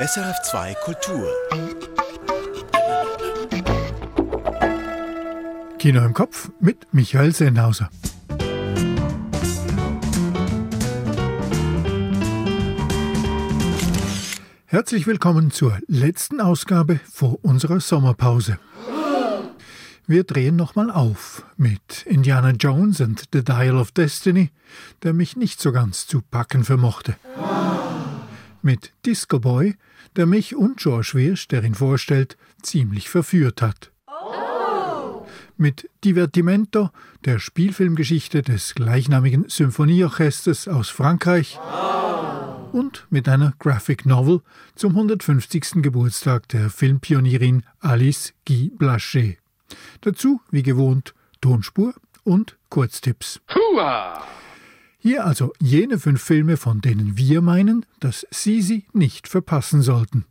SRF2 Kultur. Kino im Kopf mit Michael Sennhauser. Herzlich willkommen zur letzten Ausgabe vor unserer Sommerpause. Wir drehen nochmal auf mit Indiana Jones and the Dial of Destiny, der mich nicht so ganz zu packen vermochte. Mit Disco Boy, der mich und George Wirsch, der ihn vorstellt, ziemlich verführt hat. Mit Divertimento, der Spielfilmgeschichte des gleichnamigen Symphonieorchesters aus Frankreich. Und mit einer Graphic Novel zum 150. Geburtstag der Filmpionierin Alice Guy Blaché. Dazu, wie gewohnt, Tonspur und Kurztipps. Hua! Hier also jene fünf Filme, von denen wir meinen, dass Sie sie nicht verpassen sollten.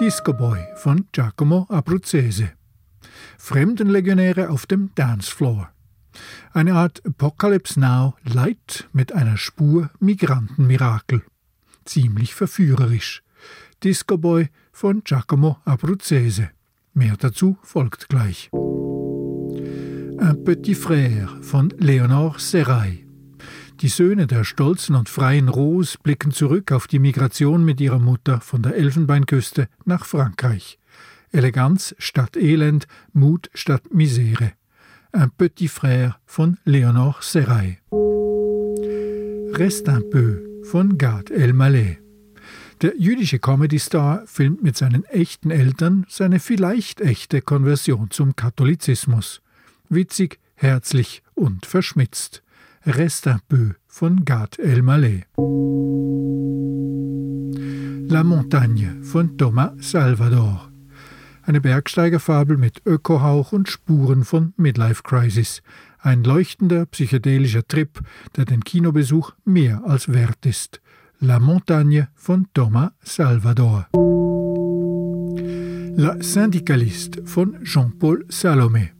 Disco Boy von Giacomo Abruzzese. Fremdenlegionäre auf dem Dancefloor. Eine Art Apocalypse Now Light mit einer Spur Migrantenmirakel. Ziemlich verführerisch. Disco Boy von Giacomo Abruzzese. Mehr dazu folgt gleich. Un Petit Frère von Leonore Serrai. Die Söhne der stolzen und freien Rose blicken zurück auf die Migration mit ihrer Mutter von der Elfenbeinküste nach Frankreich. Eleganz statt Elend, Mut statt Misere. Un Petit Frère von Leonore Serrai. Reste un peu von Gad Elmaleh. Der jüdische Comedy-Star filmt mit seinen echten Eltern seine vielleicht echte Konversion zum Katholizismus. Witzig, herzlich und verschmitzt. Peu von Gad Elmaleh. La Montagne von Thomas Salvador. Eine Bergsteigerfabel mit Ökohauch und Spuren von Midlife Crisis. Ein leuchtender psychedelischer Trip, der den Kinobesuch mehr als wert ist. La Montagne von Thomas Salvador. La Syndicaliste von Jean-Paul Salomé.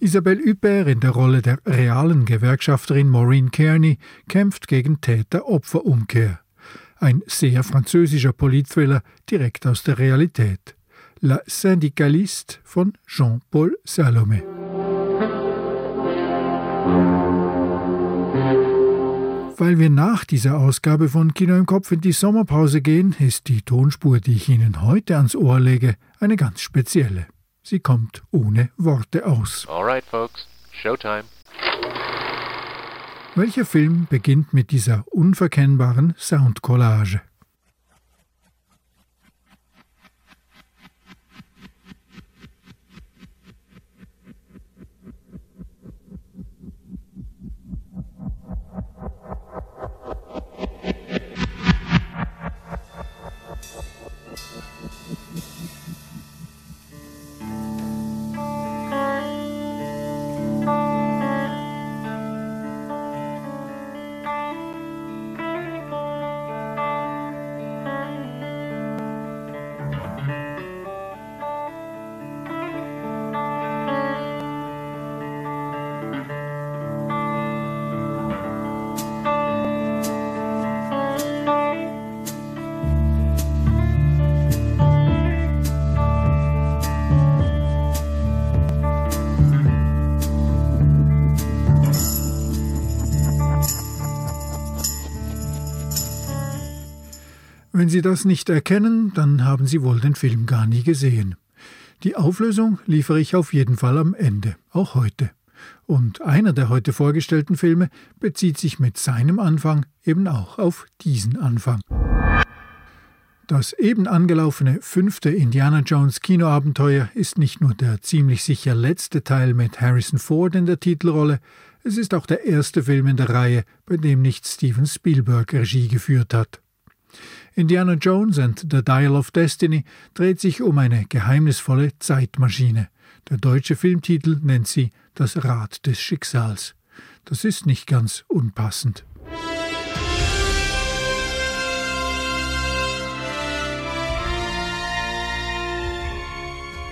Isabelle Huppert in der Rolle der realen Gewerkschafterin Maureen Kearney kämpft gegen Täter-Opfer-Umkehr. Ein sehr französischer Politthriller direkt aus der Realität. La Syndicaliste von Jean-Paul Salomé. Weil wir nach dieser Ausgabe von Kino im Kopf in die Sommerpause gehen, ist die Tonspur, die ich Ihnen heute ans Ohr lege, eine ganz spezielle. Sie kommt ohne Worte aus. Alright, folks, Showtime. Welcher Film beginnt mit dieser unverkennbaren Soundcollage? Wenn Sie das nicht erkennen, dann haben Sie wohl den Film gar nie gesehen. Die Auflösung liefere ich auf jeden Fall am Ende, auch heute. Und einer der heute vorgestellten Filme bezieht sich mit seinem Anfang eben auch auf diesen Anfang. Das eben angelaufene fünfte Indiana Jones Kinoabenteuer ist nicht nur der ziemlich sicher letzte Teil mit Harrison Ford in der Titelrolle, es ist auch der erste Film in der Reihe, bei dem nicht Steven Spielberg Regie geführt hat. Indiana Jones and the Dial of Destiny dreht sich um eine geheimnisvolle Zeitmaschine. Der deutsche Filmtitel nennt sie Das Rad des Schicksals. Das ist nicht ganz unpassend.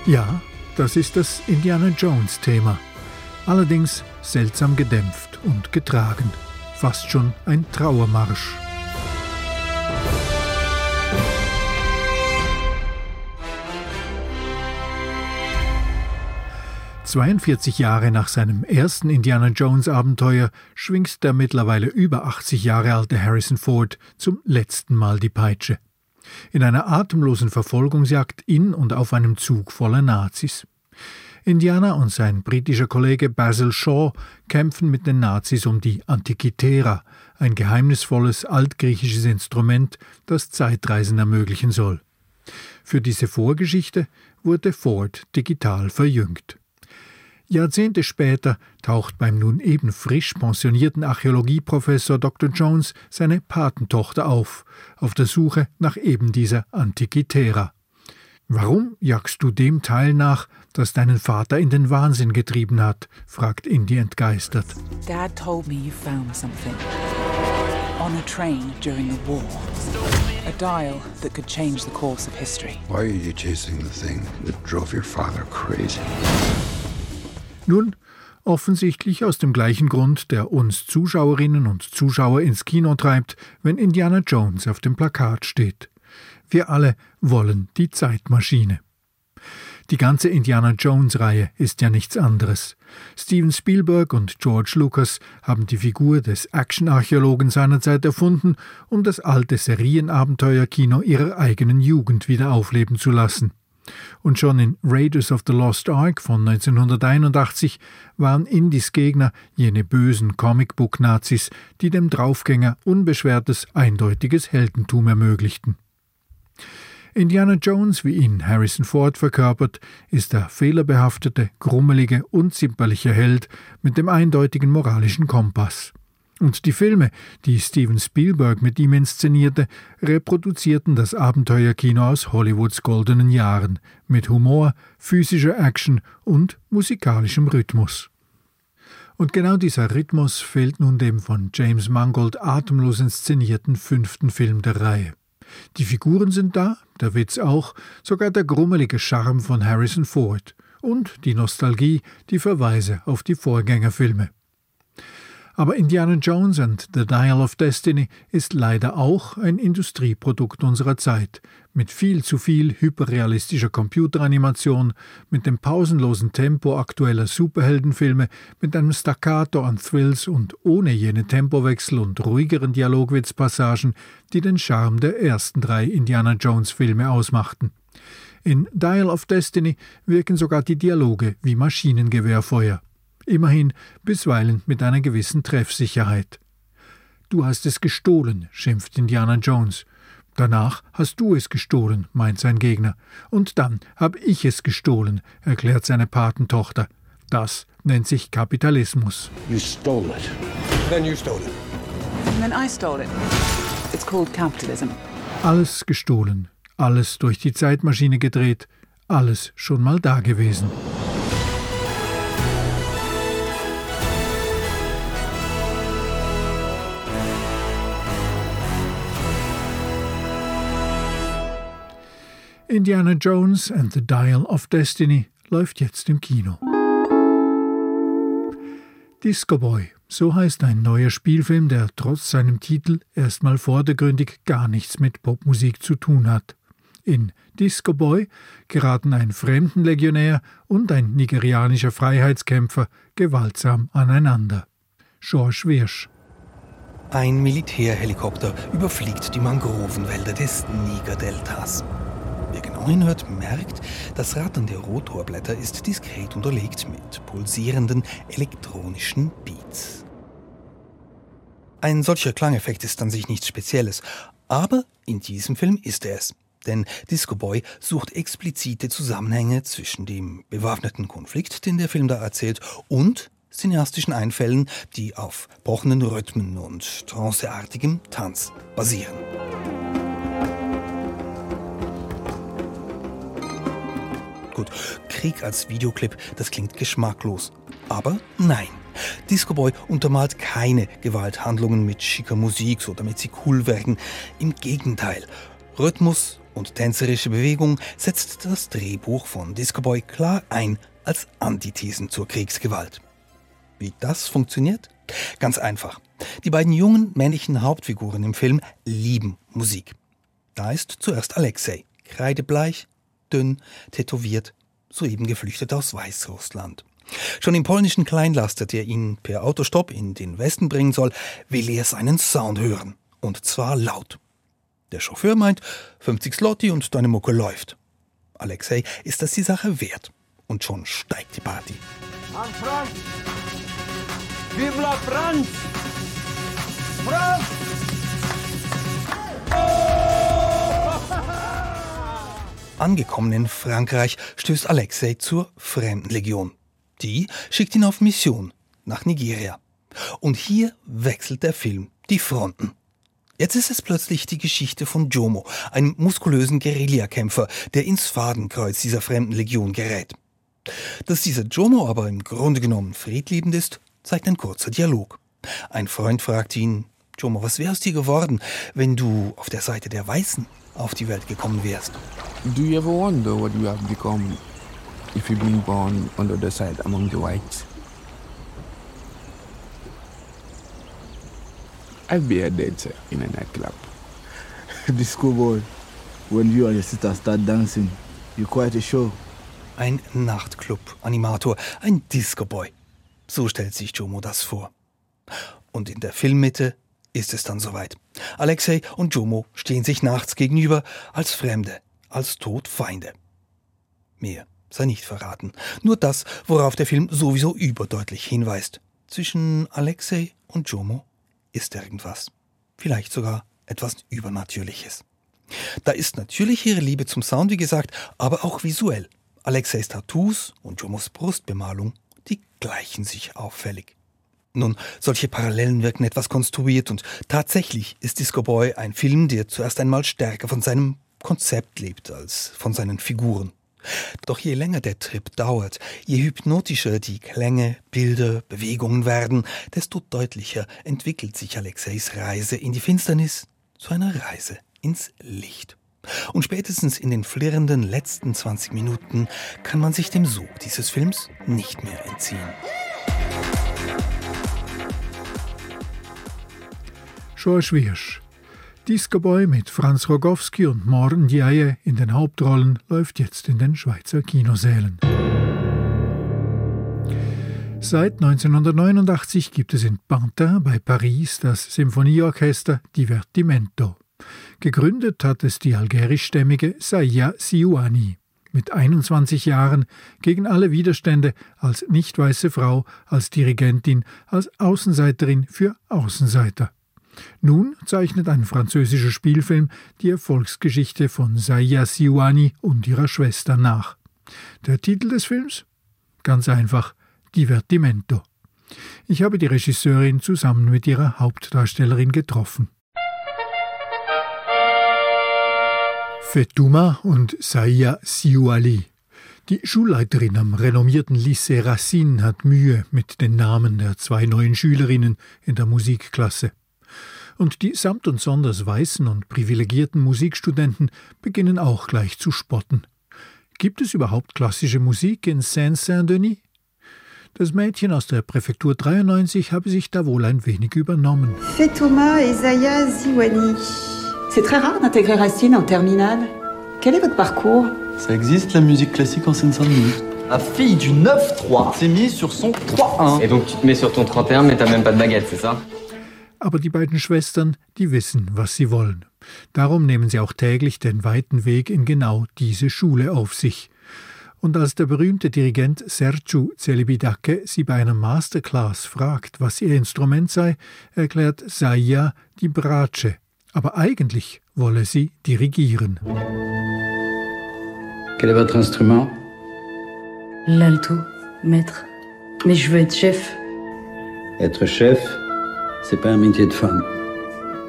Ja, das ist das Indiana Jones Thema. Allerdings seltsam gedämpft und getragen. Fast schon ein Trauermarsch. 42 Jahre nach seinem ersten Indiana Jones Abenteuer schwingt der mittlerweile über 80 Jahre alte Harrison Ford zum letzten Mal die Peitsche. In einer atemlosen Verfolgungsjagd in und auf einem Zug voller Nazis. Indiana und sein britischer Kollege Basil Shaw kämpfen mit den Nazis um die Antikythera, ein geheimnisvolles altgriechisches Instrument, das Zeitreisen ermöglichen soll. Für diese Vorgeschichte wurde Ford digital verjüngt. Jahrzehnte später taucht beim nun eben frisch pensionierten Archäologieprofessor Dr. Jones seine Patentochter auf, auf der Suche nach eben dieser Antikythera. Warum jagst du dem Teil nach, das deinen Vater in den Wahnsinn getrieben hat? fragt Indy entgeistert. Dad told me you found something. On a train during the war. A dial that could change the course of history. Why are you chasing the thing that drove your father crazy? Nun, offensichtlich aus dem gleichen Grund, der uns Zuschauerinnen und Zuschauer ins Kino treibt, wenn Indiana Jones auf dem Plakat steht. Wir alle wollen die Zeitmaschine. Die ganze Indiana Jones-Reihe ist ja nichts anderes. Steven Spielberg und George Lucas haben die Figur des Actionarchäologen seinerzeit erfunden, um das alte Serienabenteuerkino ihrer eigenen Jugend wieder aufleben zu lassen. Und schon in Raiders of the Lost Ark von 1981 waren Indies Gegner jene bösen Comicbook-Nazis, die dem Draufgänger unbeschwertes, eindeutiges Heldentum ermöglichten. Indiana Jones, wie ihn Harrison Ford verkörpert, ist der fehlerbehaftete, grummelige, unzimperliche Held mit dem eindeutigen moralischen Kompass. Und die Filme, die Steven Spielberg mit ihm inszenierte, reproduzierten das Abenteuerkino aus Hollywoods goldenen Jahren mit Humor, physischer Action und musikalischem Rhythmus. Und genau dieser Rhythmus fehlt nun dem von James Mangold atemlos inszenierten fünften Film der Reihe. Die Figuren sind da, der Witz auch, sogar der grummelige Charme von Harrison Ford und die Nostalgie, die Verweise auf die Vorgängerfilme. Aber Indiana Jones and the Dial of Destiny ist leider auch ein Industrieprodukt unserer Zeit, mit viel zu viel hyperrealistischer Computeranimation, mit dem pausenlosen Tempo aktueller Superheldenfilme, mit einem Staccato an Thrills und ohne jene Tempowechsel und ruhigeren Dialogwitzpassagen, die den Charme der ersten drei Indiana Jones Filme ausmachten. In Dial of Destiny wirken sogar die Dialoge wie Maschinengewehrfeuer immerhin bisweilen mit einer gewissen Treffsicherheit. Du hast es gestohlen, schimpft Indiana Jones. Danach hast du es gestohlen, meint sein Gegner. Und dann hab ich es gestohlen, erklärt seine Patentochter. Das nennt sich Kapitalismus. You stole it. Then you stole it. And then I stole it. It's called capitalism. Alles gestohlen, alles durch die Zeitmaschine gedreht, alles schon mal dagewesen. Indiana Jones and the Dial of Destiny läuft jetzt im Kino. Disco Boy, so heißt ein neuer Spielfilm, der trotz seinem Titel erstmal vordergründig gar nichts mit Popmusik zu tun hat. In Disco Boy geraten ein Fremdenlegionär und ein nigerianischer Freiheitskämpfer gewaltsam aneinander. George Wirsch. Ein Militärhelikopter überfliegt die Mangrovenwälder des Niger-Deltas. Wer genau hinhört, merkt, das Rattern der Rotorblätter ist diskret unterlegt mit pulsierenden elektronischen Beats. Ein solcher Klangeffekt ist an sich nichts Spezielles, aber in diesem Film ist er es. Denn Disco Boy sucht explizite Zusammenhänge zwischen dem bewaffneten Konflikt, den der Film da erzählt, und cineastischen Einfällen, die auf pochenden Rhythmen und tranceartigem Tanz basieren. Gut, Krieg als Videoclip, das klingt geschmacklos. Aber nein. Disco Boy untermalt keine Gewalthandlungen mit schicker Musik, so damit sie cool wirken. Im Gegenteil. Rhythmus und tänzerische Bewegung setzt das Drehbuch von Disco Boy klar ein als Antithesen zur Kriegsgewalt. Wie das funktioniert? Ganz einfach. Die beiden jungen männlichen Hauptfiguren im Film lieben Musik. Da ist zuerst Alexei, kreidebleich, dünn, tätowiert, soeben geflüchtet aus Weißrussland. Schon im polnischen Kleinlaster, der ihn per Autostopp in den Westen bringen soll, will er seinen Sound hören. Und zwar laut. Der Chauffeur meint, 50 Slotti und deine Mucke läuft. Alexei ist das die Sache wert. Und schon steigt die Party. An Franz! Vive la France! Franz! Angekommen in Frankreich stößt Alexei zur Fremdenlegion. Die schickt ihn auf Mission nach Nigeria. Und hier wechselt der Film die Fronten. Jetzt ist es plötzlich die Geschichte von Jomo, einem muskulösen Guerillakämpfer, der ins Fadenkreuz dieser fremden Legion gerät. Dass dieser Jomo aber im Grunde genommen friedliebend ist, zeigt ein kurzer Dialog. Ein Freund fragt ihn, Jomo, was wär's dir geworden, wenn du auf der Seite der Weißen auf die Welt gekommen wärst? Do you ever wonder what you have become if you've been born under the side among the whites? I'd be a dancer in a nightclub. Disco boy, when you and your sister start dancing, you're quite a show. Ein Nachtclub-Animator, ein Disco-Boy. So stellt sich Jomo das vor. Und in der Filmmitte ist es dann soweit. Alexei und Jomo stehen sich nachts gegenüber als Fremde, als Todfeinde. Mehr sei nicht verraten. Nur das, worauf der Film sowieso überdeutlich hinweist. Zwischen Alexei und Jomo ist irgendwas. Vielleicht sogar etwas Übernatürliches. Da ist natürlich ihre Liebe zum Sound, wie gesagt, aber auch visuell. Alexeis Tattoos und Jomos Brustbemalung, die gleichen sich auffällig. Nun, solche Parallelen wirken etwas konstruiert und tatsächlich ist Disco Boy ein Film, der zuerst einmal stärker von seinem Konzept lebt als von seinen Figuren. Doch je länger der Trip dauert, je hypnotischer die Klänge, Bilder, Bewegungen werden, desto deutlicher entwickelt sich Alexeis Reise in die Finsternis zu einer Reise ins Licht. Und spätestens in den flirrenden letzten 20 Minuten kann man sich dem Sog dieses Films nicht mehr entziehen. George Wirsch Disco Boy mit Franz Rogowski und Morten Djaye in den Hauptrollen läuft jetzt in den Schweizer Kinosälen. Seit 1989 gibt es in Pantin bei Paris das Symphonieorchester Divertimento. Gegründet hat es die algerischstämmige Saïa Siouani. Mit 21 Jahren gegen alle Widerstände als nicht weiße Frau, als Dirigentin, als Außenseiterin für Außenseiter. Nun zeichnet ein französischer Spielfilm die Erfolgsgeschichte von Saya Siwani und ihrer Schwester nach. Der Titel des Films? Ganz einfach Divertimento. Ich habe die Regisseurin zusammen mit ihrer Hauptdarstellerin getroffen. Fetouma und Saya Siouali. Die Schulleiterin am renommierten Lycée Racine hat Mühe mit den Namen der zwei neuen Schülerinnen in der Musikklasse und die samt und sonders weißen und privilegierten Musikstudenten beginnen auch gleich zu spotten. Gibt es überhaupt klassische Musik in Saint-Saint-Denis? Das Mädchen aus der Präfektur 93 habe sich da wohl ein wenig übernommen. Fetouma Isaiah Ziwani. C'est très rare d'intégrer Racine en terminale. Quel est votre parcours Ça existe la musique classique en Seine-Saint-Denis. La fille du 9-3 s'est mise sur son 3-1. Et donc tu te mets sur ton 31 mais t'as même pas de baguette, c'est ça aber die beiden Schwestern, die wissen, was sie wollen. Darum nehmen sie auch täglich den weiten Weg in genau diese Schule auf sich. Und als der berühmte Dirigent Sergiu Celibidake sie bei einer Masterclass fragt, was ihr Instrument sei, erklärt Saya die Bratsche, aber eigentlich wolle sie dirigieren. Quel est votre instrument L'alto, maître. Mais je veux être chef. Être chef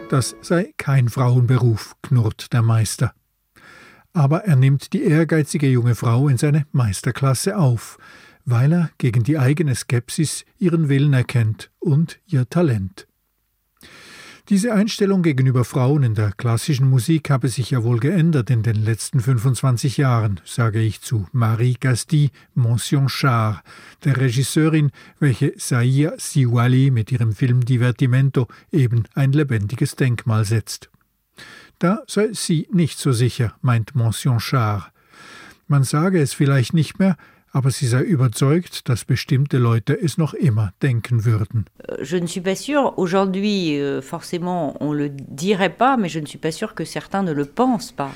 Das sei kein Frauenberuf, knurrt der Meister. Aber er nimmt die ehrgeizige junge Frau in seine Meisterklasse auf, weil er gegen die eigene Skepsis ihren Willen erkennt und ihr Talent. Diese Einstellung gegenüber Frauen in der klassischen Musik habe sich ja wohl geändert in den letzten 25 Jahren, sage ich zu Marie Gasti Mention Char, der Regisseurin, welche Saia Siwali mit ihrem Film Divertimento eben ein lebendiges Denkmal setzt. Da sei sie nicht so sicher, meint Mention Char. Man sage es vielleicht nicht mehr, aber sie sei überzeugt, dass bestimmte Leute es noch immer denken würden. Euh, je ne suis pas sûre, aujourd'hui euh, forcément on le dirait pas, mais je ne suis pas sûre que certains ne le pensent pas.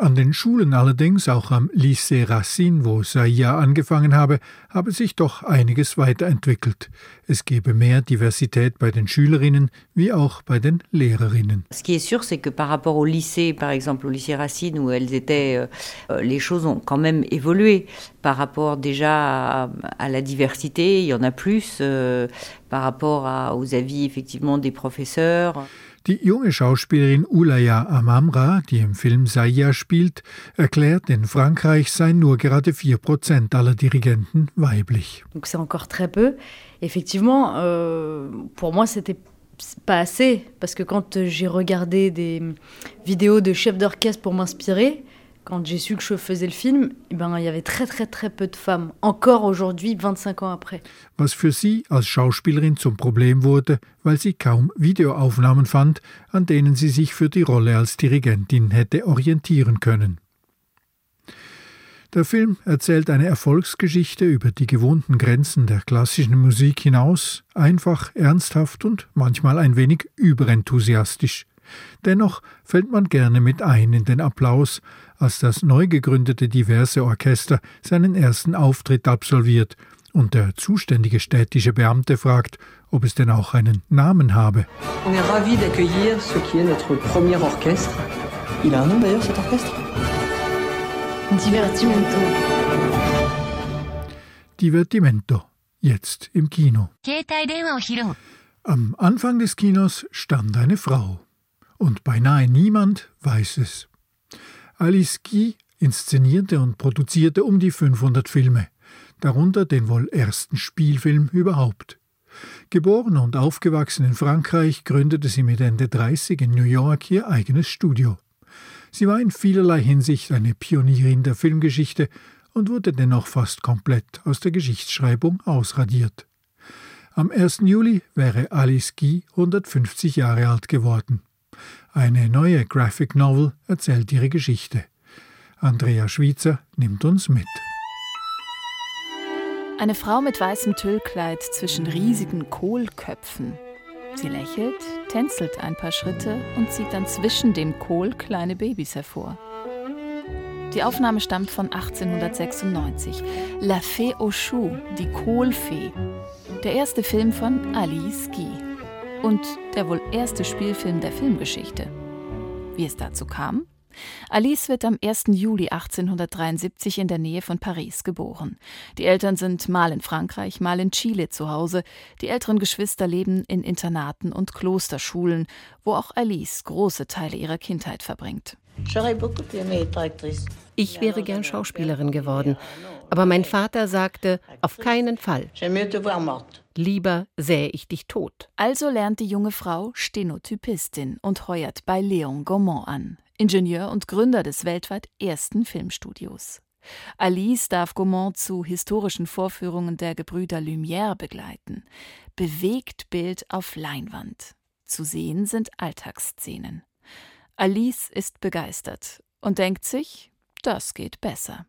An den Schulen allerdings, auch am Lycée Racine, wo Saya angefangen habe, habe sich doch einiges weiterentwickelt. Es gebe mehr Diversität bei den Schülerinnen wie auch bei den Lehrerinnen. Ce qui est sûr, c'est que par rapport au lycée, par exemple au lycée Racine, où elles étaient, euh, euh les choses ont quand même évolué par rapport déjà à, à la diversité, il y en a plus, euh, par rapport à, aux avis effectivement des professeurs. Die junge Schauspielerin Ulaya Amamra, die im Film Saya spielt, erklärt, in Frankreich seien nur gerade 4% aller Dirigenten weiblich. C'est encore très peu. Effectivement, euh, pour moi, c'était pas assez, parce que quand j'ai regardé des vidéos de chefs d'orchestre pour m'inspirer, quand j'ai su que je faisais le film, eh ben, il y avait très très très peu de femmes, encore aujourd'hui, 25 ans après. Was für sie als Schauspielerin zum Problem wurde, weil sie kaum Videoaufnahmen fand, an denen sie sich für die Rolle als Dirigentin hätte orientieren können. Der Film erzählt eine Erfolgsgeschichte über die gewohnten Grenzen der klassischen Musik hinaus, einfach, ernsthaft und manchmal ein wenig überenthusiastisch. Dennoch fällt man gerne mit ein in den Applaus, als das neu gegründete diverse Orchester seinen ersten Auftritt absolviert und der zuständige städtische Beamte fragt, ob es denn auch einen Namen habe. On est ravi d'accueillir ce qui est notre premier orchestre. Il a un nom d'ailleurs cet orchestre Divertimento. Divertimento, jetzt im Kino. Am Anfang des Kinos stand eine Frau. Und beinahe niemand weiß es. Alice Guy inszenierte und produzierte um die 500 Filme, darunter den wohl ersten Spielfilm überhaupt. Geboren und aufgewachsen in Frankreich, gründete sie mit Ende 30 in New York ihr eigenes Studio. Sie war in vielerlei Hinsicht eine Pionierin der Filmgeschichte und wurde dennoch fast komplett aus der Geschichtsschreibung ausradiert. Am 1. Juli wäre Alice Guy 150 Jahre alt geworden. Eine neue Graphic Novel erzählt ihre Geschichte. Andrea Schwitzer nimmt uns mit. Eine Frau mit weißem Tüllkleid zwischen riesigen Kohlköpfen. Sie lächelt, tänzelt ein paar Schritte und zieht dann zwischen dem Kohl kleine Babys hervor. Die Aufnahme stammt von 1896. La Fée aux Choux, die Kohlfee. Der erste Film von Alice Guy und der wohl erste Spielfilm der Filmgeschichte. Wie es dazu kam? Alice wird am 1. Juli 1873 in der Nähe von Paris geboren. Die Eltern sind mal in Frankreich, mal in Chile zu Hause. Die älteren Geschwister leben in Internaten und Klosterschulen, wo auch Alice große Teile ihrer Kindheit verbringt. Ich wäre gern Schauspielerin geworden, aber mein Vater sagte, auf keinen Fall. Lieber sähe ich dich tot. Also lernt die junge Frau Stenotypistin und heuert bei Léon Gaumont an, Ingenieur und Gründer des weltweit ersten Filmstudios. Alice darf Gaumont zu historischen Vorführungen der Gebrüder Lumière begleiten. Bewegt Bild auf Leinwand. Zu sehen sind Alltagsszenen. Alice ist begeistert und denkt sich, das geht besser.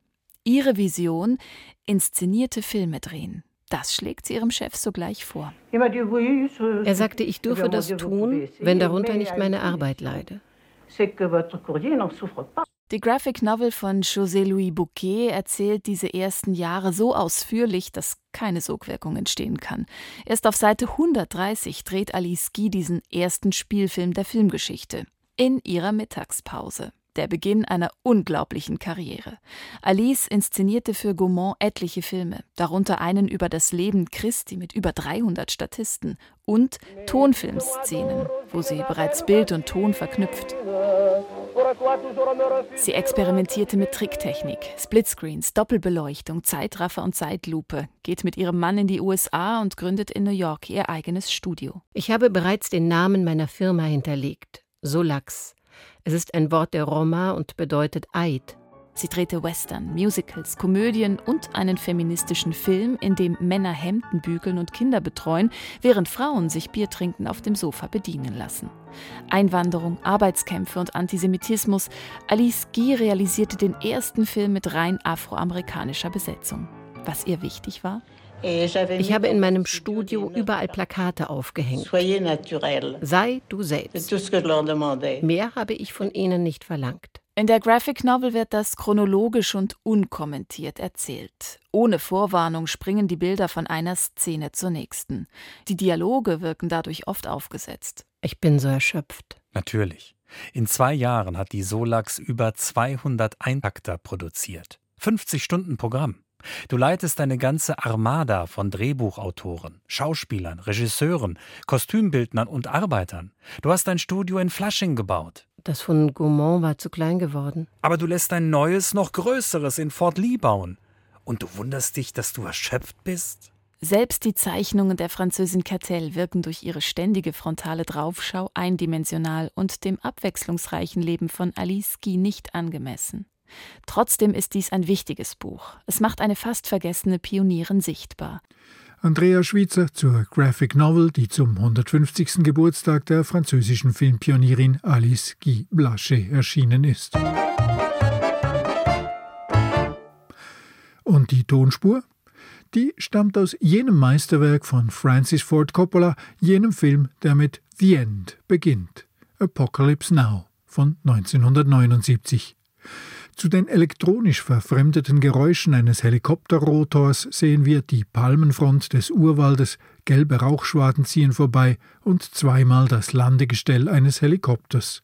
Ihre Vision, inszenierte Filme drehen. Das schlägt sie ihrem Chef sogleich vor. Er sagte, ich dürfe das tun, wenn darunter nicht meine Arbeit leide. Die Graphic Novel von José Louis Bouquet erzählt diese ersten Jahre so ausführlich, dass keine Sogwirkung entstehen kann. Erst auf Seite 130 dreht Alice Guy diesen ersten Spielfilm der Filmgeschichte. In ihrer Mittagspause der Beginn einer unglaublichen Karriere. Alice inszenierte für Gaumont etliche Filme, darunter einen über das Leben Christi mit über 300 Statisten und Tonfilmszenen, wo sie bereits Bild und Ton verknüpft. Sie experimentierte mit Tricktechnik, Splitscreens, Doppelbeleuchtung, Zeitraffer und Zeitlupe, geht mit ihrem Mann in die USA und gründet in New York ihr eigenes Studio. Ich habe bereits den Namen meiner Firma hinterlegt, Solax. Es ist ein Wort der Roma und bedeutet Eid. Sie drehte Western, Musicals, Komödien und einen feministischen Film, in dem Männer Hemden bügeln und Kinder betreuen, während Frauen sich Bier trinken auf dem Sofa bedienen lassen. Einwanderung, Arbeitskämpfe und Antisemitismus. Alice Guy realisierte den ersten Film mit rein afroamerikanischer Besetzung. was ihr wichtig war? Ich habe in meinem Studio überall Plakate aufgehängt. Sei du selbst. Mehr habe ich von ihnen nicht verlangt. In der Graphic Novel wird das chronologisch und unkommentiert erzählt. Ohne Vorwarnung springen die Bilder von einer Szene zur nächsten. Die Dialoge wirken dadurch oft aufgesetzt. Ich bin so erschöpft. Natürlich. In zwei Jahren hat die Solax über 200 Eintakter produziert. 50 Stunden Programm. Du leitest eine ganze Armada von Drehbuchautoren, Schauspielern, Regisseuren, Kostümbildnern und Arbeitern. Du hast ein Studio in Flushing gebaut. Das von Gaumont war zu klein geworden. Aber du lässt ein neues, noch größeres in Fort Lee bauen. Und du wunderst dich, dass du erschöpft bist? Selbst die Zeichnungen der Französin Cartel wirken durch ihre ständige frontale Draufschau eindimensional und dem abwechslungsreichen Leben von Alice Guy nicht angemessen. Trotzdem ist dies ein wichtiges Buch. Es macht eine fast vergessene Pionierin sichtbar. Andrea Schwitzer zur Graphic Novel, die zum 150. Geburtstag der französischen Filmpionierin Alice Guy Blaché erschienen ist. Und die Tonspur? Die stammt aus jenem Meisterwerk von Francis Ford Coppola, jenem Film, der mit The End beginnt. Apocalypse Now von 1979. Zu den elektronisch verfremdeten Geräuschen eines Helikopterrotors sehen wir die Palmenfront des Urwaldes, gelbe Rauchschwaden ziehen vorbei und zweimal das Landegestell eines Helikopters.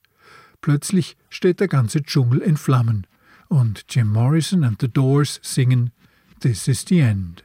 Plötzlich steht der ganze Dschungel in Flammen und Jim Morrison and the Doors singen This is the End.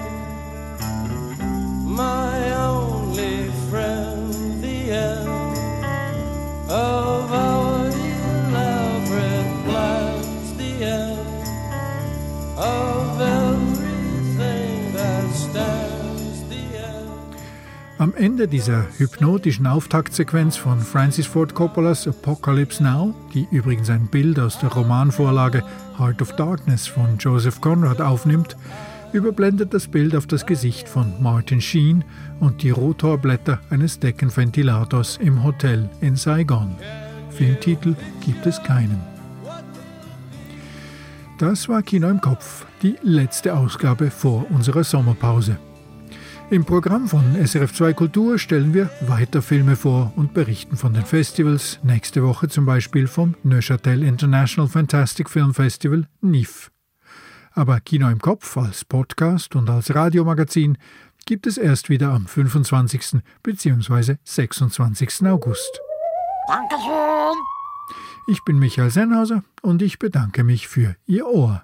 Am Ende dieser hypnotischen Auftaktsequenz von Francis Ford Coppolas Apocalypse Now, die übrigens ein Bild aus der Romanvorlage Heart of Darkness von Joseph Conrad aufnimmt, überblendet das Bild auf das Gesicht von Martin Sheen und die Rotorblätter eines Deckenventilators im Hotel in Saigon. Filmtitel gibt es keinen. Das war Kino im Kopf, die letzte Ausgabe vor unserer Sommerpause. Im Programm von SRF2 Kultur stellen wir weiter Filme vor und berichten von den Festivals, nächste Woche zum Beispiel vom Neuchâtel International Fantastic Film Festival NIF. Aber Kino im Kopf als Podcast und als Radiomagazin gibt es erst wieder am 25. bzw. 26. August. Dankeschön! Ich bin Michael Sennhauser und ich bedanke mich für Ihr Ohr.